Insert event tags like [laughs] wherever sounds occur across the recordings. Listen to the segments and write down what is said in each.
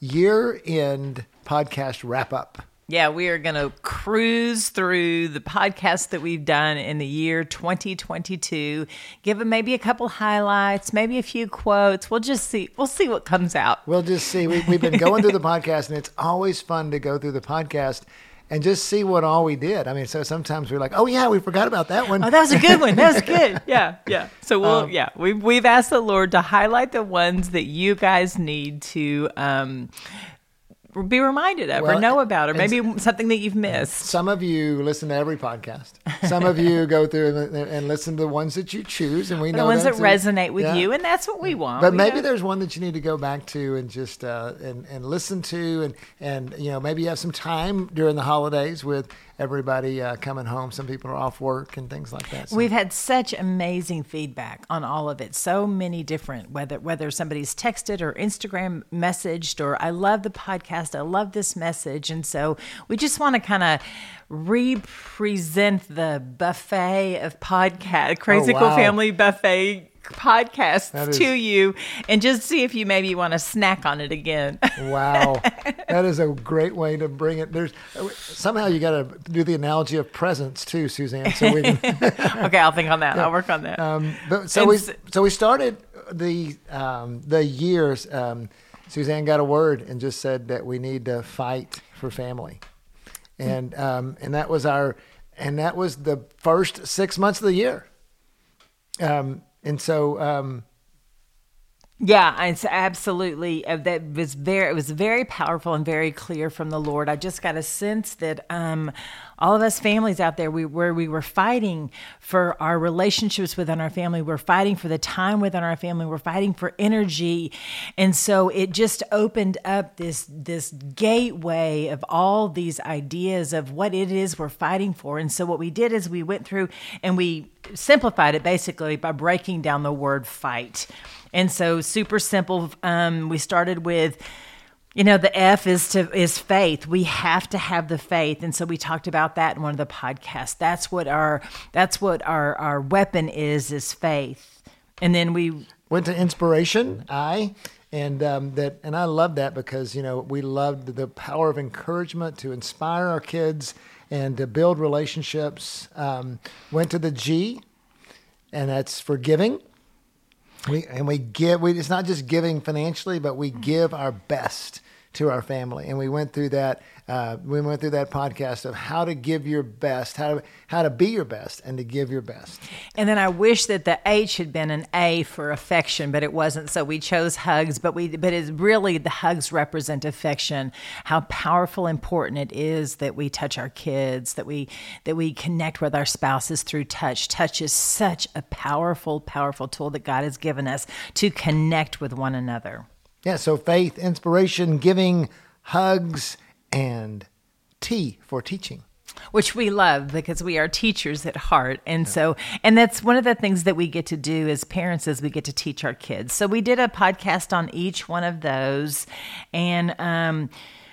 year end podcast wrap up. Yeah, we are going to cruise through the podcast that we've done in the year 2022. Give them maybe a couple highlights, maybe a few quotes. We'll just see. We'll see what comes out. We'll just see. We, have been going through the podcast, and it's always fun to go through the podcast and just see what all we did. I mean, so sometimes we're like, oh yeah, we forgot about that one. Oh, that was a good one. That was [laughs] good. Yeah, yeah. So we'll um, yeah we've we've asked the Lord to highlight the ones that you guys need to um, be reminded of well, or know about, or maybe something that you've missed. Some of you listen to every podcast. Some of you go through and, and, listen to the ones that you choose, and we know the ones that resonate with yeah. you, and that's what we want. But we maybe know. there's one that you need to go back to and just uh, and and listen to, and and you know maybe you have some time during the holidays with everybody uh, coming home. Some people are off work and things like that. So. We've had such amazing feedback on all of it. So many different whether whether somebody's texted or Instagram messaged or I love the podcast. I love this message, and so we just want to kind of represent the buffet of podcast, Crazy oh, wow. Cool Family Buffet podcasts is, to you and just see if you maybe want to snack on it again. [laughs] wow. That is a great way to bring it. There's somehow you got to do the analogy of presents too, Suzanne. So we can [laughs] Okay, I'll think on that. Yeah. I'll work on that. Um, but so and we so we started the um, the years um, Suzanne got a word and just said that we need to fight for family. And um, and that was our and that was the first 6 months of the year. Um, and so, um, yeah, it's absolutely uh, that was very it was very powerful and very clear from the Lord. I just got a sense that um, all of us families out there, we where we were fighting for our relationships within our family, we're fighting for the time within our family, we're fighting for energy, and so it just opened up this this gateway of all these ideas of what it is we're fighting for. And so what we did is we went through and we simplified it basically by breaking down the word fight. And so, super simple. Um, we started with, you know, the F is to is faith. We have to have the faith, and so we talked about that in one of the podcasts. That's what our that's what our our weapon is is faith. And then we went to inspiration. I and um, that and I love that because you know we loved the power of encouragement to inspire our kids and to build relationships. Um, went to the G, and that's forgiving. We and we give. We, it's not just giving financially, but we give our best to our family. And we went through that. Uh, we went through that podcast of how to give your best, how to how to be your best, and to give your best. And then I wish that the H had been an A for affection, but it wasn't. So we chose hugs. But we but it's really the hugs represent affection. How powerful, important it is that we touch our kids, that we that we connect with our spouses through touch. Touch is such a powerful, powerful tool that God has given us to connect with one another. Yeah, so faith, inspiration, giving, hugs, and T for teaching. Which we love because we are teachers at heart. And yeah. so, and that's one of the things that we get to do as parents is we get to teach our kids. So we did a podcast on each one of those. And, um,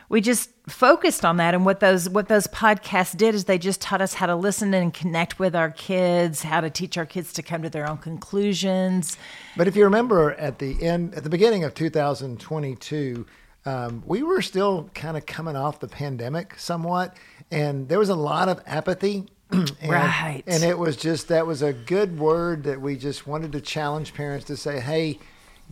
we just focused on that and what those what those podcasts did is they just taught us how to listen and connect with our kids how to teach our kids to come to their own conclusions. But if you remember at the end at the beginning of 2022 um, we were still kind of coming off the pandemic somewhat and there was a lot of apathy. [clears throat] And, right. and it was just that was a good word that we just wanted to challenge parents to say hey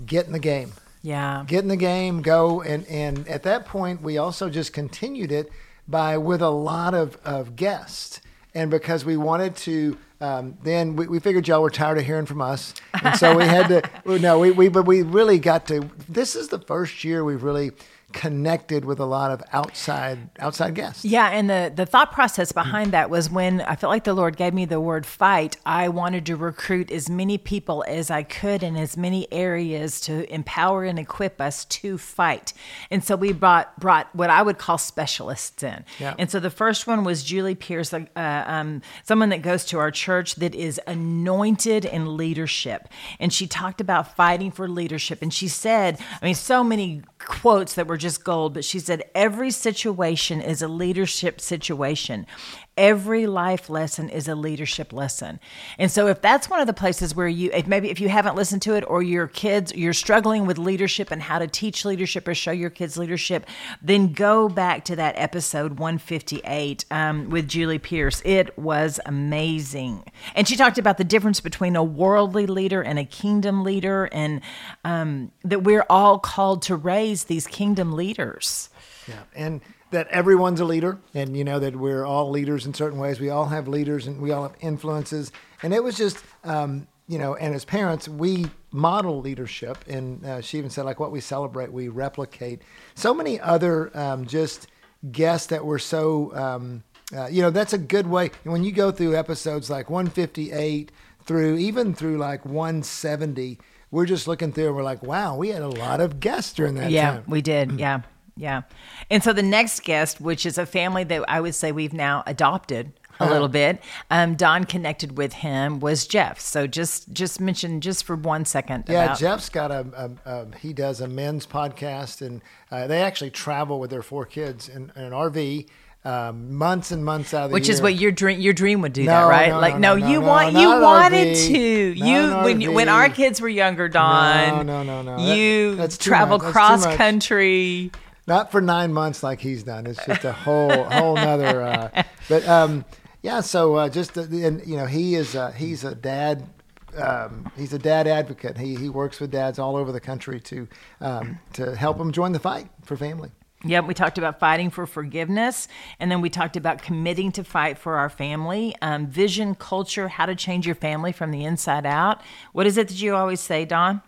get in the game yeah. Get in the game, go. And, and at that point, we also just continued it by with a lot of, of guests. And because we wanted to, um, then we, we figured y'all were tired of hearing from us. And so we had to, [laughs] no, we, we, but we really got to, this is the first year we've really connected with a lot of outside outside guests. Yeah, and the the thought process behind that was when I felt like the Lord gave me the word fight, I wanted to recruit as many people as I could in as many areas to empower and equip us to fight. And so we brought brought what I would call specialists in. Yeah. And so the first one was Julie Pierce, uh, um, someone that goes to our church that is anointed in leadership, and she talked about fighting for leadership, and she said, I mean, so many quotes that were just gold, but she said, Every situation is a leadership situation. Every life lesson is a leadership lesson. And so if that's one of the places where you if maybe if you haven't listened to it or your kids you're struggling with leadership and how to teach leadership or show your kids leadership, then go back to that episode 158 um, with Julie Pierce. It was amazing. And she talked about the difference between a worldly leader and a kingdom leader and um, that we're all called to raise these kingdom leaders. Yeah, and that everyone's a leader, and you know that we're all leaders in certain ways. We all have leaders, and we all have influences. And it was just, um, you know, and as parents, we model leadership. And uh, she even said, like, what we celebrate, we replicate. So many other um, just guests that were so, um, uh, you know, that's a good way. When you go through episodes like 158 through even through like 170 we're just looking through and we're like, wow, we had a lot of guests during that yeah, time. we did. Yeah. Yeah. And so the next guest, which is a family that I would say we've now adopted a little bit, um, Don connected with him was Jeff. So just just mention just for one second. Yeah, about, Jeff's got a, a, a he does a men's podcast, and uh, they actually travel with their four kids in, in an RV. Um, months and months out of the which year. is what your dream your dream would do No, that right no, like no, no, you want you wanted RV. to you when you, when our kids were younger Don No, no, no, no. You that's too travel. Cross country not for nine months like he's done. It's just a whole whole nother. Uh, but um, yeah, so uh, just the- and you know he is uh, he's a dad. Um, he's a dad advocate. He he works with dads all over the country to um, to help them join the fight for family. Yep, we talked about fighting for forgiveness, and then we talked about committing to fight for our family, um, vision, culture, how to change your family from the inside out. What is it that you always say, Don?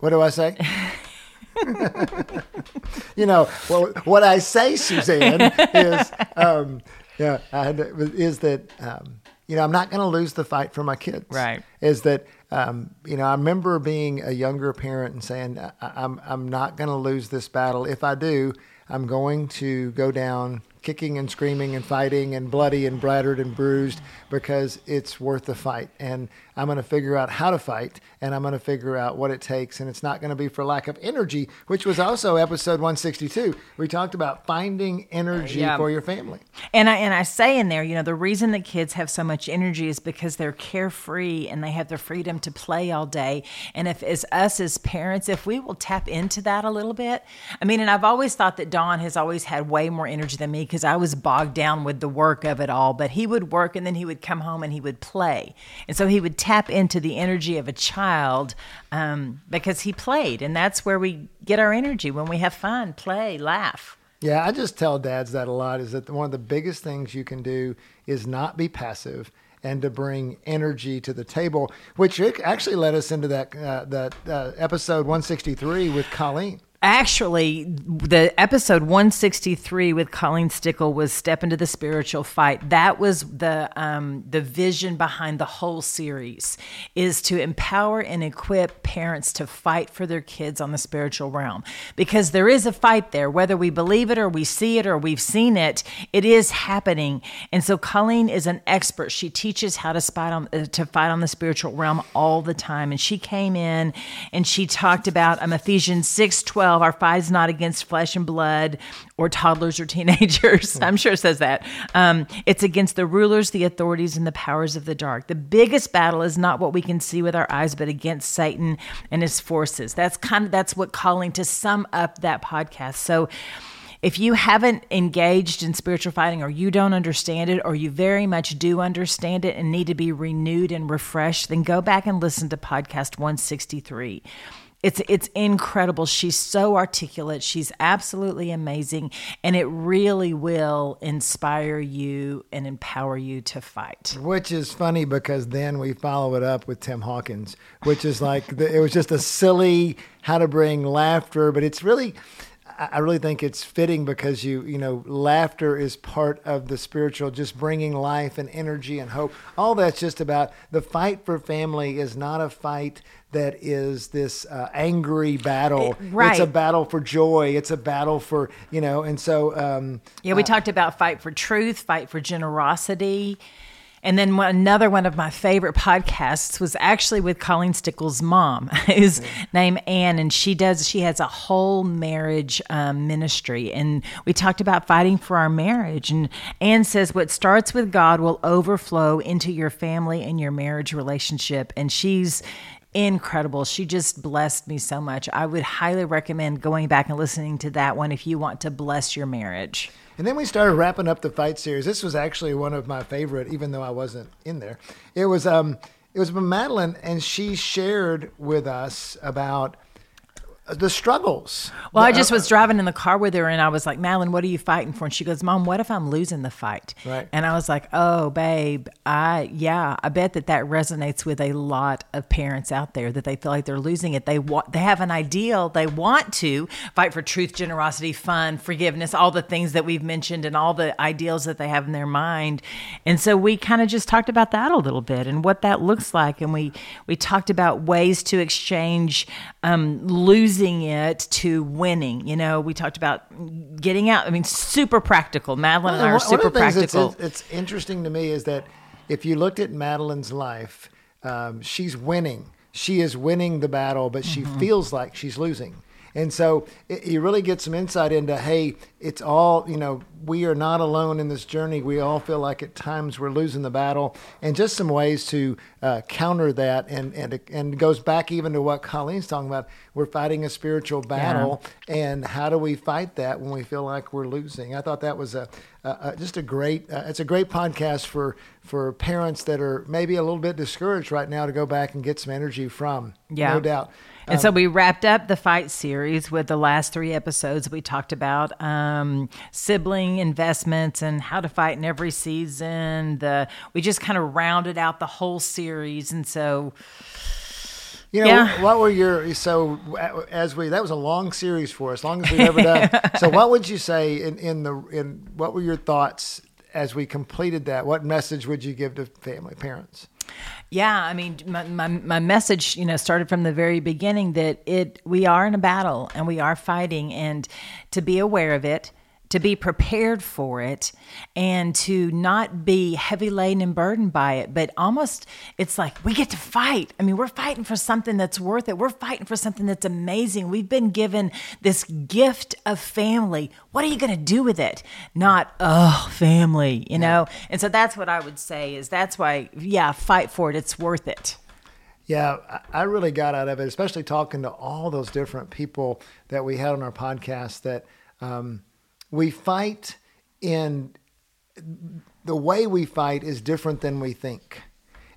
What do I say? [laughs] [laughs] you know, well, what I say, Suzanne, is, um, yeah, to- is that, um, you know, I'm not going to lose the fight for my kids. Right. Is that, um, you know, I remember being a younger parent and saying, I, I'm, I'm not going to lose this battle. If I do, I'm going to go down kicking and screaming and fighting and bloody and battered and bruised because it's worth the fight. And I'm going to figure out how to fight and I'm going to figure out what it takes. And it's not going to be for lack of energy, which was also episode 162. We talked about finding energy Yeah. for your family. And I and I say in there, you know, the reason that kids have so much energy is because they're carefree and they have the freedom to play all day. And if as us as parents, if we will tap into that a little bit, I mean, and I've always thought that Don has always had way more energy than me because I was bogged down with the work of it all. But he would work and then he would come home and he would play, and so he would tap into the energy of a child um, because he played, and that's where we get our energy when we have fun, play, laugh. Yeah, I just tell dads that a lot is that one of the biggest things you can do is not be passive and to bring energy to the table, which actually led us into that uh, that uh, episode 163 with Colleen. Actually, the episode 163 with Colleen Stickle was "Step into the Spiritual Fight." That was the um, the vision behind the whole series is to empower and equip parents to fight for their kids on the spiritual realm because there is a fight there, whether we believe it or we see it or we've seen it. It is happening, and so Colleen is an expert. She teaches how to fight on uh, to fight on the spiritual realm all the time, and she came in and she talked about um, Ephesians six twelve. Our fight is not against flesh and blood or toddlers or [laughs] teenagers. I'm sure it says that. Um, it's against the rulers, the authorities, and the powers of the dark. The biggest battle is not what we can see with our eyes, but against Satan and his forces. That's kind of that's what Colleen to sum up that podcast. So if you haven't engaged in spiritual fighting or you don't understand it or you very much do understand it and need to be renewed and refreshed, then go back and listen to podcast 163. It's it's incredible. She's so articulate. She's absolutely amazing and it really will inspire you and empower you to fight. Which is funny because then we follow it up with Tim Hawkins, which is like the, [laughs] it was just a silly how to bring laughter, but it's really I really think it's fitting because you you know laughter is part of the spiritual, just bringing life and energy and hope. All that's just about the fight for family is not a fight that is this uh, angry battle. It- right. It's a battle for joy. It's a battle for you know. And so um, Yeah, we talked about fight for truth, fight for generosity. And then one, another one of my favorite podcasts was actually with Colleen Stickles' mom, [laughs] who's named Anne, and she does she has a whole marriage um, ministry, and we talked about fighting for our marriage. And Anne says what starts with God will overflow into your family and your marriage relationship, and she's incredible. She just blessed me so much. I would highly recommend going back and listening to that one if you want to bless your marriage. And then we started wrapping up the fight series. This was actually one of my favorite, even though I wasn't in there. It was um, it was Madeline, and she shared with us about the struggles. Well, I just was driving in the car with her and I was like, Madeline, what are you fighting for? And she goes, Mom, what if I'm losing the fight? Right. And I was like, Oh, babe, I, yeah, I bet that that resonates with a lot of parents out there that they feel like they're losing it. They want, they have an ideal. They want to fight for truth, generosity, fun, forgiveness, all the things that we've mentioned and all the ideals that they have in their mind. And so we kind of just talked about that a little bit and what that looks like. And we, we talked about ways to exchange um, losing it to winning. You know, we talked about getting out. I mean, super practical. Madeline and I are super practical. It's, it's interesting to me is that if you looked at Madeline's life, um, she's winning. She is winning the battle, but she Mm-hmm. feels like she's losing. And so it, you really get some insight into, hey, it's all, you know, we are not alone in this journey. We all feel like at times we're losing the battle, and just some ways to uh, counter that. And, and, it- and goes back even to what Colleen's talking about. We're fighting a spiritual battle, and how do we fight that when we feel like we're losing? I thought that was a, a just a great. Uh, it's a great podcast for for parents that are maybe a little bit discouraged right now to go back and get some energy from. Yeah. no doubt. And so we wrapped up the fight series with the last three episodes. We talked about um, sibling investments and how to fight in every season. The we just kind of rounded out the whole series, and so You know, Yeah. what were your so as we that was a long series for us, long as we've ever done. [laughs] so, what would you say in in the in what were your thoughts as we completed that? What message would you give to family parents? Yeah, I mean, my, my, my message, you know, started from the very beginning that it we are in a battle and we are fighting, and to be aware of it, to be prepared for it, and to not be heavy laden and burdened by it, but almost it's like we get to fight. I mean, we're fighting for something that's worth it. We're fighting for something that's amazing. We've been given this gift of family. What are you going to do with it? Not, oh, family, you know? And so that's what I would say is that's why, yeah, fight for it. It's worth it. Yeah, I- I really got out of it, especially talking to all those different people that we had on our podcast. That um, we fight in the way we fight is different than we think.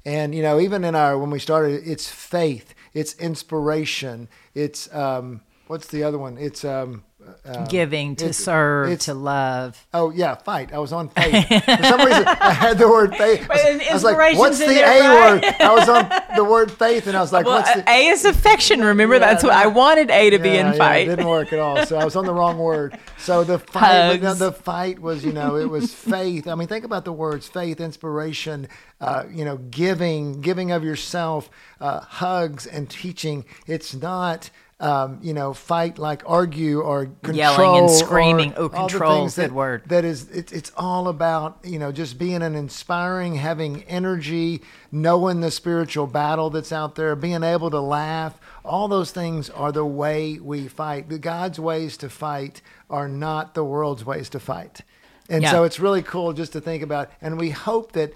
And you know, even in our when we started, it's faith, it's inspiration, it's um, what's the other one? It's um, uh, Giving, to it's- serve, to love. Oh yeah, fight. I was on faith. For some reason, I had the word faith. I was, I was like, "What's the there, A right? word?" I was on the word faith, and I was like, Well, "What's the?" A is affection. Remember, Yeah, that's what. I wanted A to be in yeah, fight. it didn't work at all. So I was on the wrong word. So the fight, Hugs. the fight was, you know, it was faith. I mean, think about the words: faith, inspiration, uh, you know, giving, giving of yourself, uh, hugs, and teaching. It's not. Um, you know, fight like argue or control Yelling and screaming. Oh, control, good that- word. that is it's, it's all about you know just being an inspiring having energy knowing the spiritual battle that's out there being able to laugh all those things are the way we fight the god's ways to fight are not the world's ways to fight and Yeah. so it's really cool just to think about and we hope that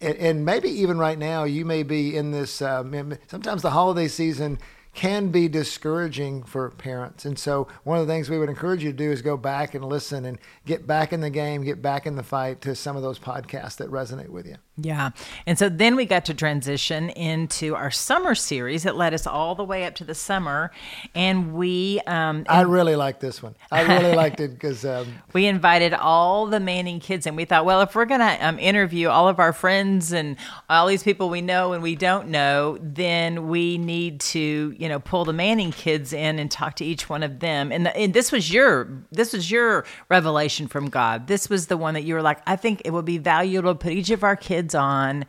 and- and maybe even right now you may be in this um, sometimes the holiday season can be discouraging for parents. And so, one of the things we would encourage you to do is go back and listen and get back in the game, get back in the fight to some of those podcasts that resonate with you. Yeah. And so then we got to transition into our summer series that led us all the way up to the summer. And we. Um, I really liked this one. I really [laughs] liked it because. Um, we invited all the Manning kids and we thought, well, if we're going to um, interview all of our friends and all these people we know and we don't know, then we need to, you know, pull the Manning kids in and talk to each one of them. And, the, and this was your this was your revelation from God. This was the one that you were like, I think it would be valuable to put each of our kids kids on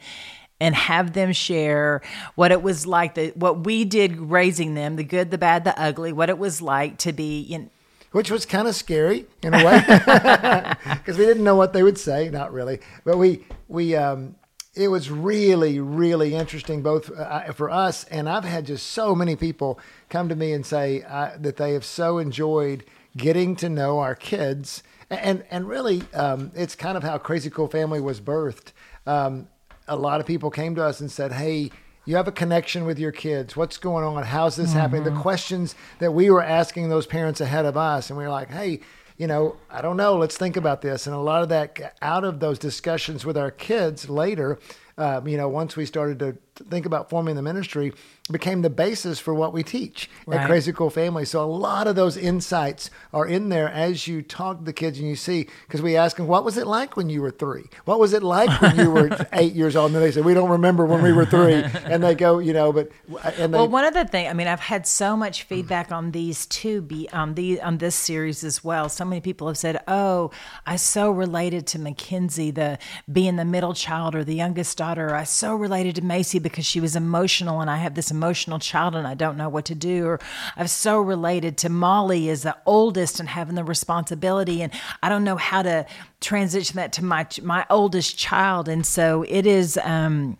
and have them share what it was like the what we did raising them the good the bad the ugly what it was like to be in which was kind of scary in a way. [laughs] Because we didn't know what they would say not really. But we we um it was really really interesting both uh, for us and i've had just so many people come to me and say uh, that they have so enjoyed getting to know our kids. And and really um, it's kind of how crazy cool family was birthed um, a lot of people came to us and said, "Hey." You have a connection with your kids. What's going on? How's this mm-hmm. happening? The mm-hmm. questions that we were asking those parents ahead of us, and we were like, "Hey, you know, I don't know. Let's think about this." And a lot of that out of those discussions with our kids later, um, you know, once we started to think about forming the ministry, became the basis for what we teach right. at Crazy Cool Family. So a lot of those insights are in there as you talk to the kids and you see, because we ask them, what was it like when you were three? What was it like when you were [laughs] eight years old? And they say, we don't remember when we were three. And they go, you know, but. And they, well, one other thing, I mean, I've had so much feedback on these two, be, um, the, on this series as well. So many people have said, oh, I so related to Mackenzie, the being the middle child or the youngest daughter. I so related to Macy because she was emotional and I have this emotional child and I don't know what to do. Or I've so related to Molly as the oldest and having the responsibility, and I don't know how to transition that to my my oldest child. And so it is. Um,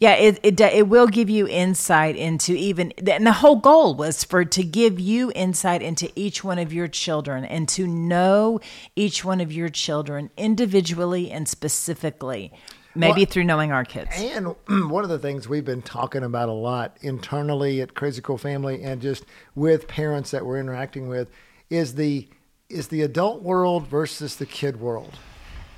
yeah, it, it it will give you insight into even, and the whole goal was for to give you insight into each one of your children and to know each one of your children individually and specifically. Maybe well, through knowing our kids. And [clears throat] one of the things we've been talking about a lot internally at Crazy Cool Family and just with parents that we're interacting with is the is the adult world versus the kid world.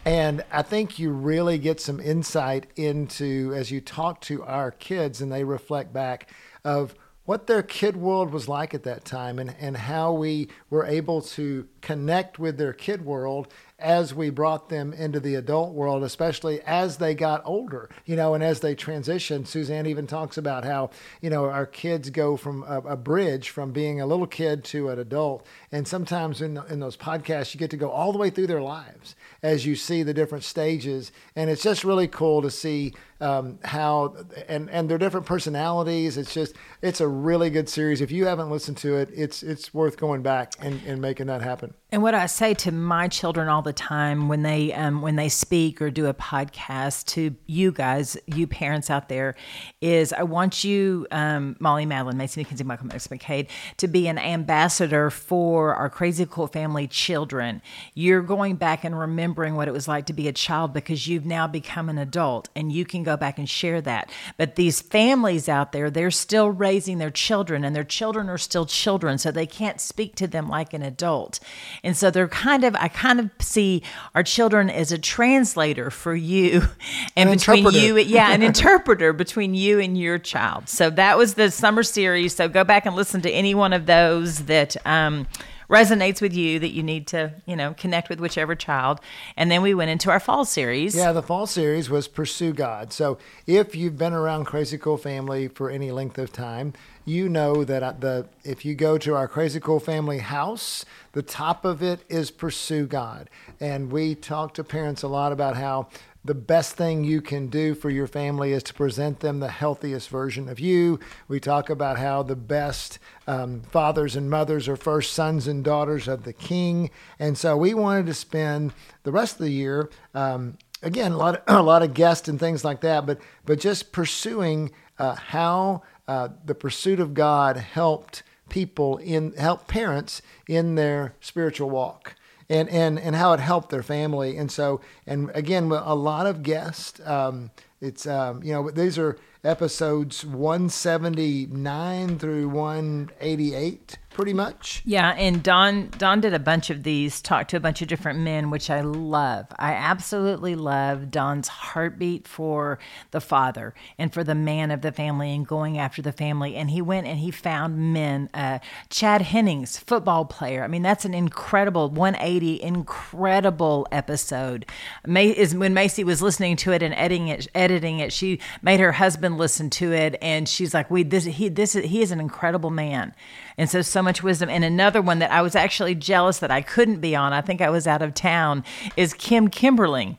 And I think you really get some insight into as you talk to our kids and they reflect back of what their kid world was like at that time and, and how we were able to connect with their kid world as we brought them into the adult world, especially as they got older, you know, and as they transitioned. Suzanne even talks about how, you know, our kids go from a, a bridge from being a little kid to an adult. And sometimes in, in those podcasts, you get to go all the way through their lives as you see the different stages. And it's just really cool to see um, how and and their different personalities. It's just it's a really good series. If you haven't listened to it, it's it's worth going back and, and making that happen. And what I say to my children all the time when they um, when they speak or do a podcast to you guys, you parents out there, is I want you, um, Molly Madeline, Macy McKenzie, Michael Max McCade, to be an ambassador for our Crazy Cool Family children. You're going back and remembering what it was like to be a child because you've now become an adult, and you can go back and share that. But these families out there, they're still raising their children, and their children are still children, so they can't speak to them like an adult. And so they're kind of, I kind of see our children as a translator for you [laughs] and an between you, yeah, an [laughs] interpreter between you and your child. So that was the summer series. So go back and listen to any one of those that, um, resonates with you that you need to, you know, connect with whichever child. And then we went into our fall series. Yeah, the fall series was Pursue God. So if you've been around Crazy Cool Family for any length of time, you know that uh, the if you go to our Crazy Cool Family house, the top of it is Pursue God. And we talk to parents a lot about how the best thing you can do for your family is to present them the healthiest version of you. We talk about how the best um, fathers and mothers are first sons and daughters of the king. And so we wanted to spend the rest of the year, um, again, a lot, of, [clears throat] a lot of guests and things like that, but, but just pursuing uh, how uh, the pursuit of God helped people in, help parents in their spiritual walk and and and how it helped their family. And so, and again, a lot of guests. Um, it's um, you know these are episodes 179 through 188 pretty much. Yeah, and Don Don did a bunch of these, talked to a bunch of different men, which I love. I absolutely love Don's heartbeat for the father and for the man of the family and going after the family. And he went and he found men. Uh, Chad Hennings, football player. I mean, that's an incredible 180, incredible episode. May, is when Macy was listening to it and editing it, editing it. She made her husband listen to it, and she's like, "We this he this is he is an incredible man." And so, so much wisdom. And another one that I was actually jealous that I couldn't be on, I think I was out of town, is Kim Kimberling.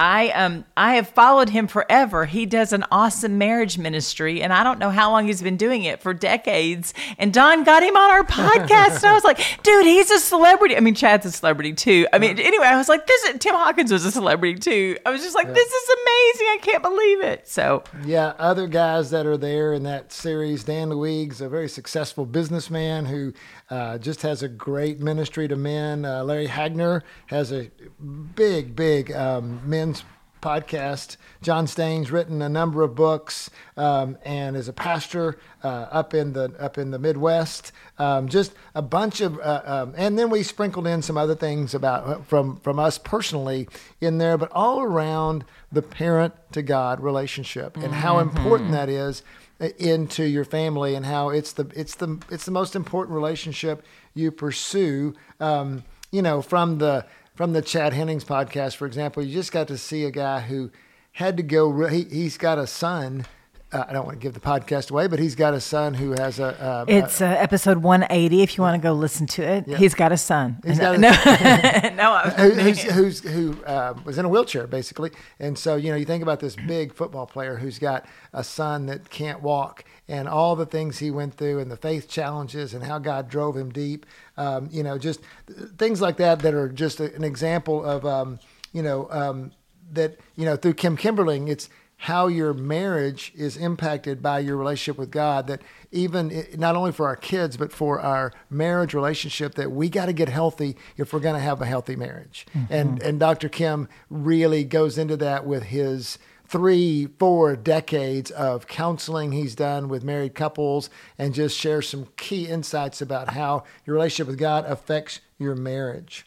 I um I have followed him forever. He does an awesome marriage ministry, and I don't know how long he's been doing it for decades. And Don got him on our podcast, and I was like, dude, he's a celebrity. I mean, Chad's a celebrity too. I mean, anyway, I was like, this is, Tim Hawkins was a celebrity too. I was just like, this is amazing. I can't believe it. So Yeah, other guys that are there in that series, Dan Luig's a very successful businessman who uh, just has a great ministry to men. Uh, Larry Hagner has a big, big um, podcast. John Staines written a number of books um, and is a pastor uh, up in the up in the Midwest. Um, just a bunch of, uh, um, and then we sprinkled in some other things about uh, from from us personally in there, but all around the parent to God relationship and how important that is into your family and how it's the it's the it's the most important relationship you pursue. Um, you know, from the from the Chad Hennings podcast, for example, you just got to see a guy who had to go. He, he's got a son. Uh, I don't want to give the podcast away, but he's got a son who has a. Uh, it's uh, episode 180 if you want to go listen to it. He's got a son. He's got a- no, [laughs] no, who, who's, who's, who uh, was in a wheelchair basically, and so you know you think about this big football player who's got a son that can't walk, and all the things he went through, and the faith challenges, and how God drove him deep. Um, you know, just things like that that are just a, an example of um, you know um, that you know through Kim Kimberling, it's how your marriage is impacted by your relationship with God. That even not only for our kids, but for our marriage relationship, that we got to get healthy if we're going to have a healthy marriage. Mm-hmm. And and Dr. Kim really goes into that with his three, four decades of counseling he's done with married couples, and just shares some key insights about how your relationship with God affects your marriage.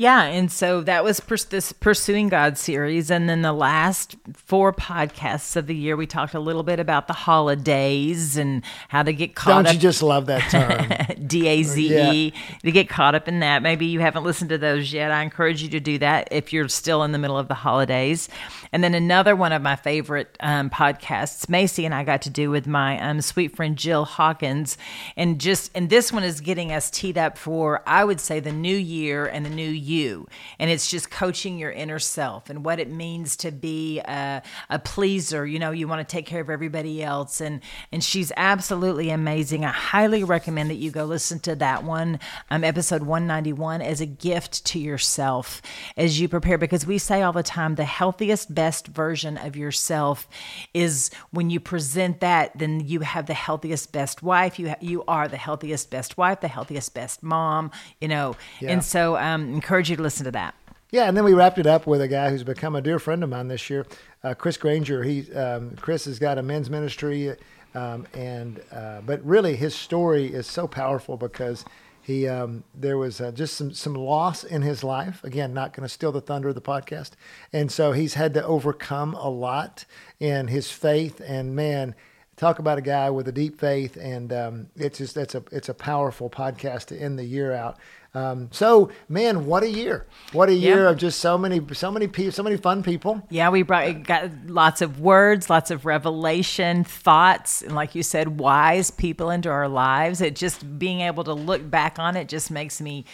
Yeah, and so that was pers- this Pursuing God series. And then the last four podcasts of the year, we talked a little bit about the holidays and how to get caught Don't up. you just love that [laughs] term? D A Z E to get caught up in that. Maybe you haven't listened to those yet. I encourage you to do that if you're still in the middle of the holidays. And then another one of my favorite um, podcasts, Macy and I got to do with my um, sweet friend Jill Hawkins, and just and this one is getting us teed up for I would say the new year and the new you, and it's just coaching your inner self and what it means to be a, a pleaser. You know, you want to take care of everybody else, and and she's absolutely amazing. I highly recommend that you go listen to that one, um, episode 191, as a gift to yourself as you prepare, because we say all the time the healthiest, best version of yourself is when you present that, then you have the healthiest, best wife. You ha- you are the healthiest, best wife, the healthiest, best mom. You know, Yeah. and so um, encourage you to listen to that. Yeah, and then we wrapped it up with a guy who's become a dear friend of mine this year, uh, Chris Granger. He um, Chris has got a men's ministry, um, and uh, but really his story is so powerful because he um, there was uh, just some some loss in his life. Again, not going to steal the thunder of the podcast, and so he's had to overcome a lot in his faith. And man, talk about a guy with a deep faith, and um, it's just that's a it's a powerful podcast to end the year out. Um, so, man, what a year! What a year Yeah. of just so many, so many people, so many fun people. Yeah, we brought got lots of words, lots of revelation, thoughts, and like you said, wise people into our lives. It just being able to look back on it just makes me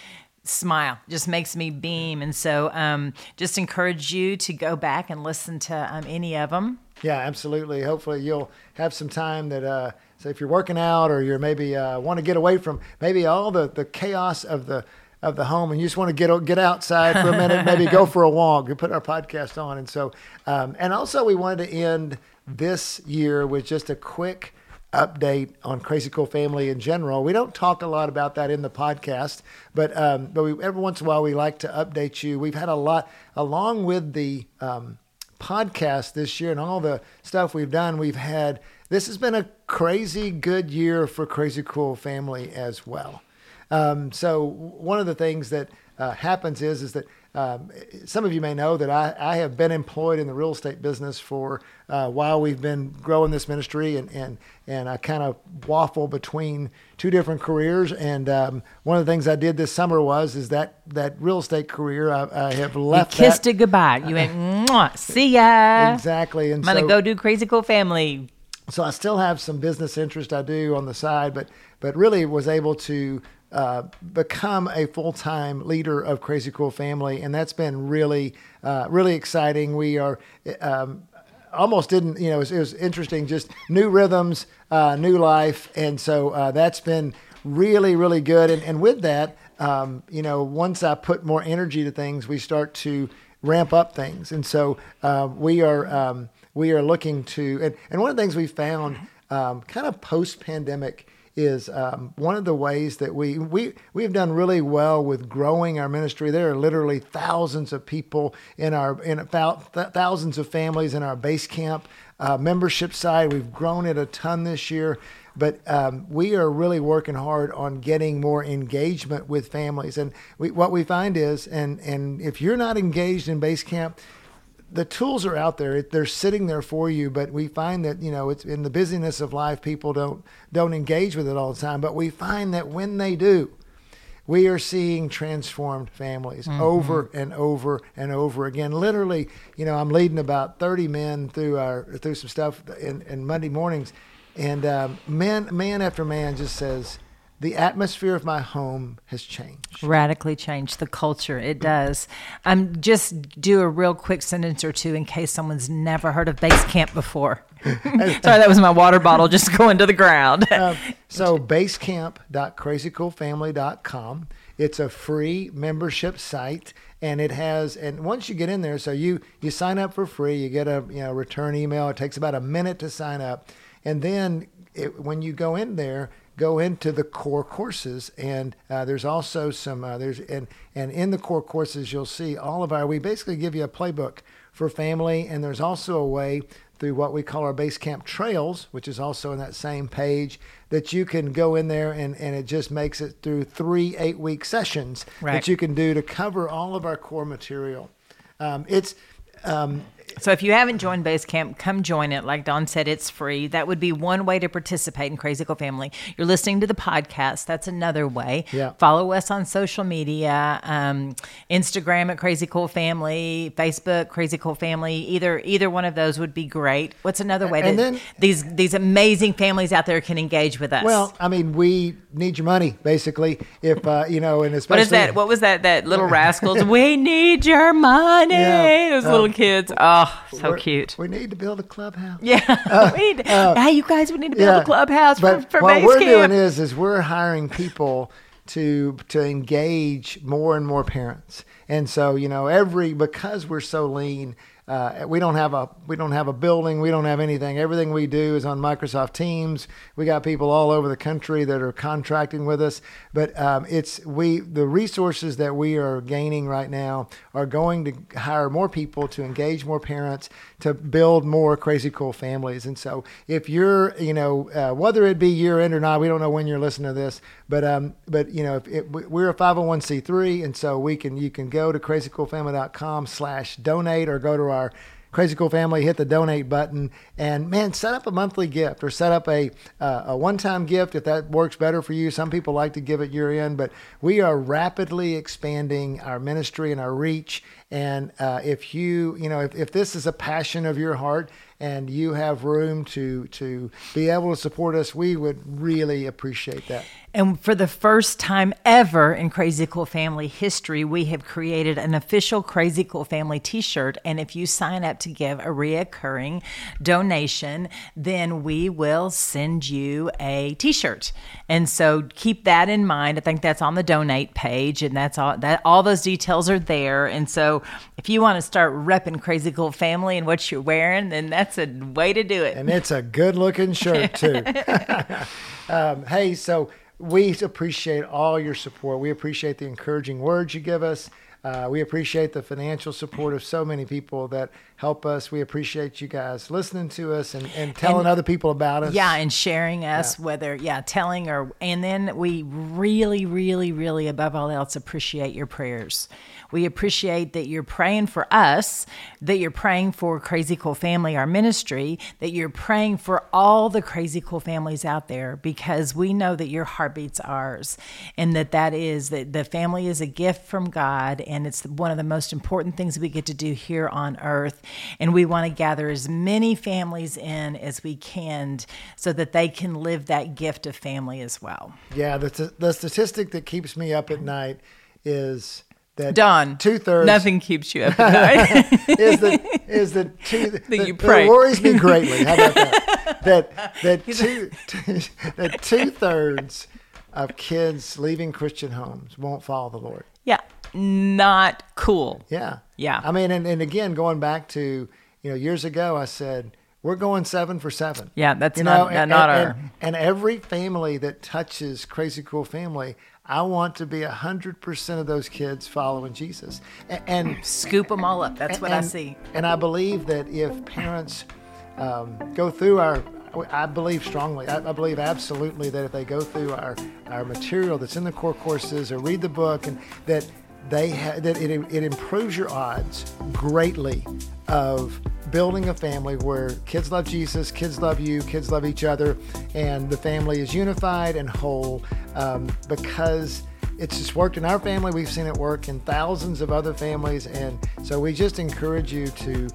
smile, just makes me beam. And so, um, just encourage you to go back and listen to um, any of them. Yeah, absolutely. Hopefully, you'll have some time that, uh, so if you're working out or you're maybe uh, want to get away from maybe all the, the chaos of the of the home, and you just want to get get outside for a minute, [laughs] maybe go for a walk. Put our podcast on, and so, um, and also we wanted to end this year with just a quick update on Crazy Cool Family in general. We don't talk a lot about that in the podcast, but um, but we, every once in a while we like to update you. We've had a lot along with the um, podcast this year and all the stuff we've done. We've had this has been a crazy good year for Crazy Cool Family as well. Um, so one of the things that uh, happens is is that um, some of you may know that I, I have been employed in the real estate business for uh, while we've been growing this ministry, and and and I kind of waffle between two different careers. And um, one of the things I did this summer was is that that real estate career I, I have left. You kissed that. it goodbye. You went, Mwah, see ya. Exactly. And I'm gonna so- go do Crazy Cool Family. so I still have some business interest I do on the side, but but really was able to uh, become a full time leader of Crazy Cool Family, and that's been really uh, really exciting. We are. Um, Almost didn't, you know, it was, it was interesting. Just new rhythms, uh, new life, and so uh, that's been really, really good. And, and with that, um, you know, once I put more energy to things, we start to ramp up things. And so uh, we are um, we are looking to and, and one of the things we found um, kind of post pandemic is um, one of the ways that we we we have done really well with growing our ministry. There are literally thousands of people in our in thousands of families in our base camp uh, membership side. We've grown it a ton this year. But um, we are really working hard on getting more engagement with families, and we, what we find is, and and if you're not engaged in base camp, the tools are out there. They're sitting there for you, but we find that you know it's in the busyness of life. People don't don't engage with it all the time. But we find that when they do, we are seeing transformed families over and over and over again. Literally, you know, I'm leading about 30 men through our through some stuff in, in Monday mornings, and um, man man after man just says, the atmosphere of my home has changed. radically changed the culture. It does. Um, just do a real quick sentence or two in case someone's never heard of base camp before. [laughs] Sorry, that was my water bottle just [laughs] going to the ground. Um, so basecamp.crazycoolfamily.com. It's a free membership site and it has and once you get in there so you you sign up for free you get a you know return email it takes about a minute to sign up and then it, when you go in there go into the core courses and uh, there's also some uh, there's and and in the core courses you'll see all of our we basically give you a playbook for family and there's also a way through what we call our base camp trails which is also in that same page that you can go in there and, and it just makes it through three eight week sessions Right. that you can do to cover all of our core material um, it's um, So if you haven't joined Basecamp, come join it. Like Don said, it's free. That would be one way to participate in Crazy Cool Family. You're listening to the podcast. That's another way. Yeah. Follow us on social media, um, Instagram at Crazy Cool Family, Facebook Crazy Cool Family. Either either one of those would be great. What's another way And that then- these these amazing families out there can engage with us? well i mean we need your money basically if uh, you know and especially what is that? What was that? That little rascals. we need your money. [laughs] Yeah. Those Uh, little kids. Oh, so we're- cute. we need to build a clubhouse Yeah, [laughs] we need. hey, you guys, we need to build a clubhouse for, uh, but for what we're camp. doing is is we're hiring people to to engage more and more parents and so you know every because we're so lean uh, we don't have a we don't have a building. We don't have anything. Everything we do is on microsoft teams. We got people all over the country that are contracting with us. But um, it's we the resources that we are gaining right now are going to hire more people to engage more parents to build more crazy cool families. And so if you're you know uh, whether it be year end or not we don't know when you're listening to this but um but you know if it, we- we're a 501c3 and so we can you can go to crazycoolfamily.com slash donate or go to our Crazy Cool Family, hit the donate button, and man, set up a monthly gift or set up a uh, a one time gift if that works better for you. Some people like to give it year end, but we are rapidly expanding our ministry and our reach. And uh, if you you know if, if this is a passion of your heart and you have room to to be able to support us, we would really appreciate that. And for the first time ever in Crazy Cool Family history, we have created an official Crazy Cool Family t shirt. And if you sign up to give a reoccurring donation, then we will send you a t shirt. And so keep that in mind. I think that's on the donate page, and that's all that all those details are there. And so if you want to start repping Crazy Cool Family and what you're wearing, then that's a way to do it. and it's a good looking shirt too. [laughs] [laughs] um, hey, so we appreciate all your support. We appreciate the encouraging words you give us. Uh, we appreciate the financial support of so many people that help us. We appreciate you guys listening to us and, and telling And- other people about us. Yeah, and sharing us, Yeah. whether yeah, telling or and then we really, really, really above all else appreciate your prayers. We appreciate that you're praying for us, that you're praying for Crazy Cool Family, our ministry, that you're praying for all the crazy cool families out there because we know that your heart beats ours and that that is that the family is a gift from God and it's one of the most important things we get to do here on earth and we want to gather as many families in as we can so that they can live that gift of family as well. Yeah, the, the statistic that keeps me up at night is that Done. two thirds Nothing keeps you up at night. [laughs] is the is the two [laughs] that, you that pray. worries me greatly. How about that? [laughs] that that two that two thirds of kids leaving Christian homes won't follow the Lord. yeah, not cool. Yeah, Yeah. I mean, and, and again, going back to you know years ago, I said we're going seven for seven. Yeah, that's you not- know, and, not and, our- and, and every family that touches Crazy Cool Family. I want to be a hundred percent of those kids following Jesus, and, and Scoop them all up. That's what I see. And I believe that if parents um, go through our, I believe strongly, I, I believe absolutely that if they go through our, our material that's in the core courses or read the book, and that they ha- that it, it improves your odds greatly of building a family where kids love Jesus, kids love you, kids love each other, and the family is unified and whole um, because it's just worked in our family. We've seen it work in thousands of other families. And so we just encourage you to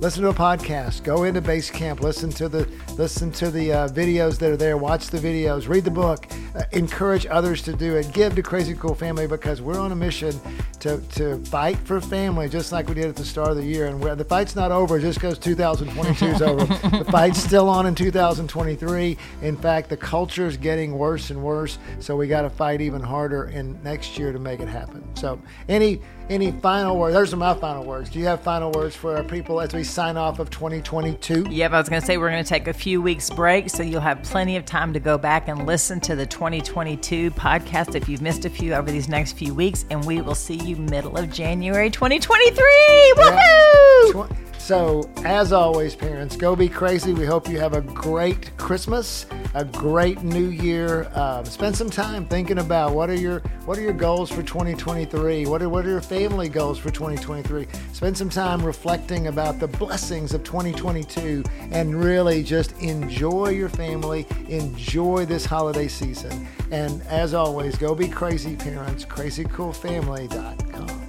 listen to a podcast, go into base camp, listen to the listen to the uh, videos that are there, watch the videos, read the book, uh, encourage others to do it. Give to Crazy Cool Family because we're on a mission to, to fight for family just like we did at the start of the year. And where the fight's not over just because 2022 is over. [laughs] the fight's still on in 2023. In fact, the culture is getting worse and worse. So we got to fight even harder in next year to make it happen. So any any final words? Those are my final words. Do you have final words for our people as we sign off of 2022? Yep, I was going to say we're going to take a few weeks break, so you'll have plenty of time to go back and listen to the 2022 podcast if you've missed a few over these next few weeks, and we will see you middle of January 2023. Woohoo! Tw- So, as always, parents, go be crazy. We hope you have a great Christmas, a great New Year. Um, spend some time thinking about what are your what are your goals for 2023. What are what are your family goals for 2023? Spend some time reflecting about the blessings of 2022, and really just enjoy your family, enjoy this holiday season. And as always, go be crazy, parents. CrazyCoolFamily.com.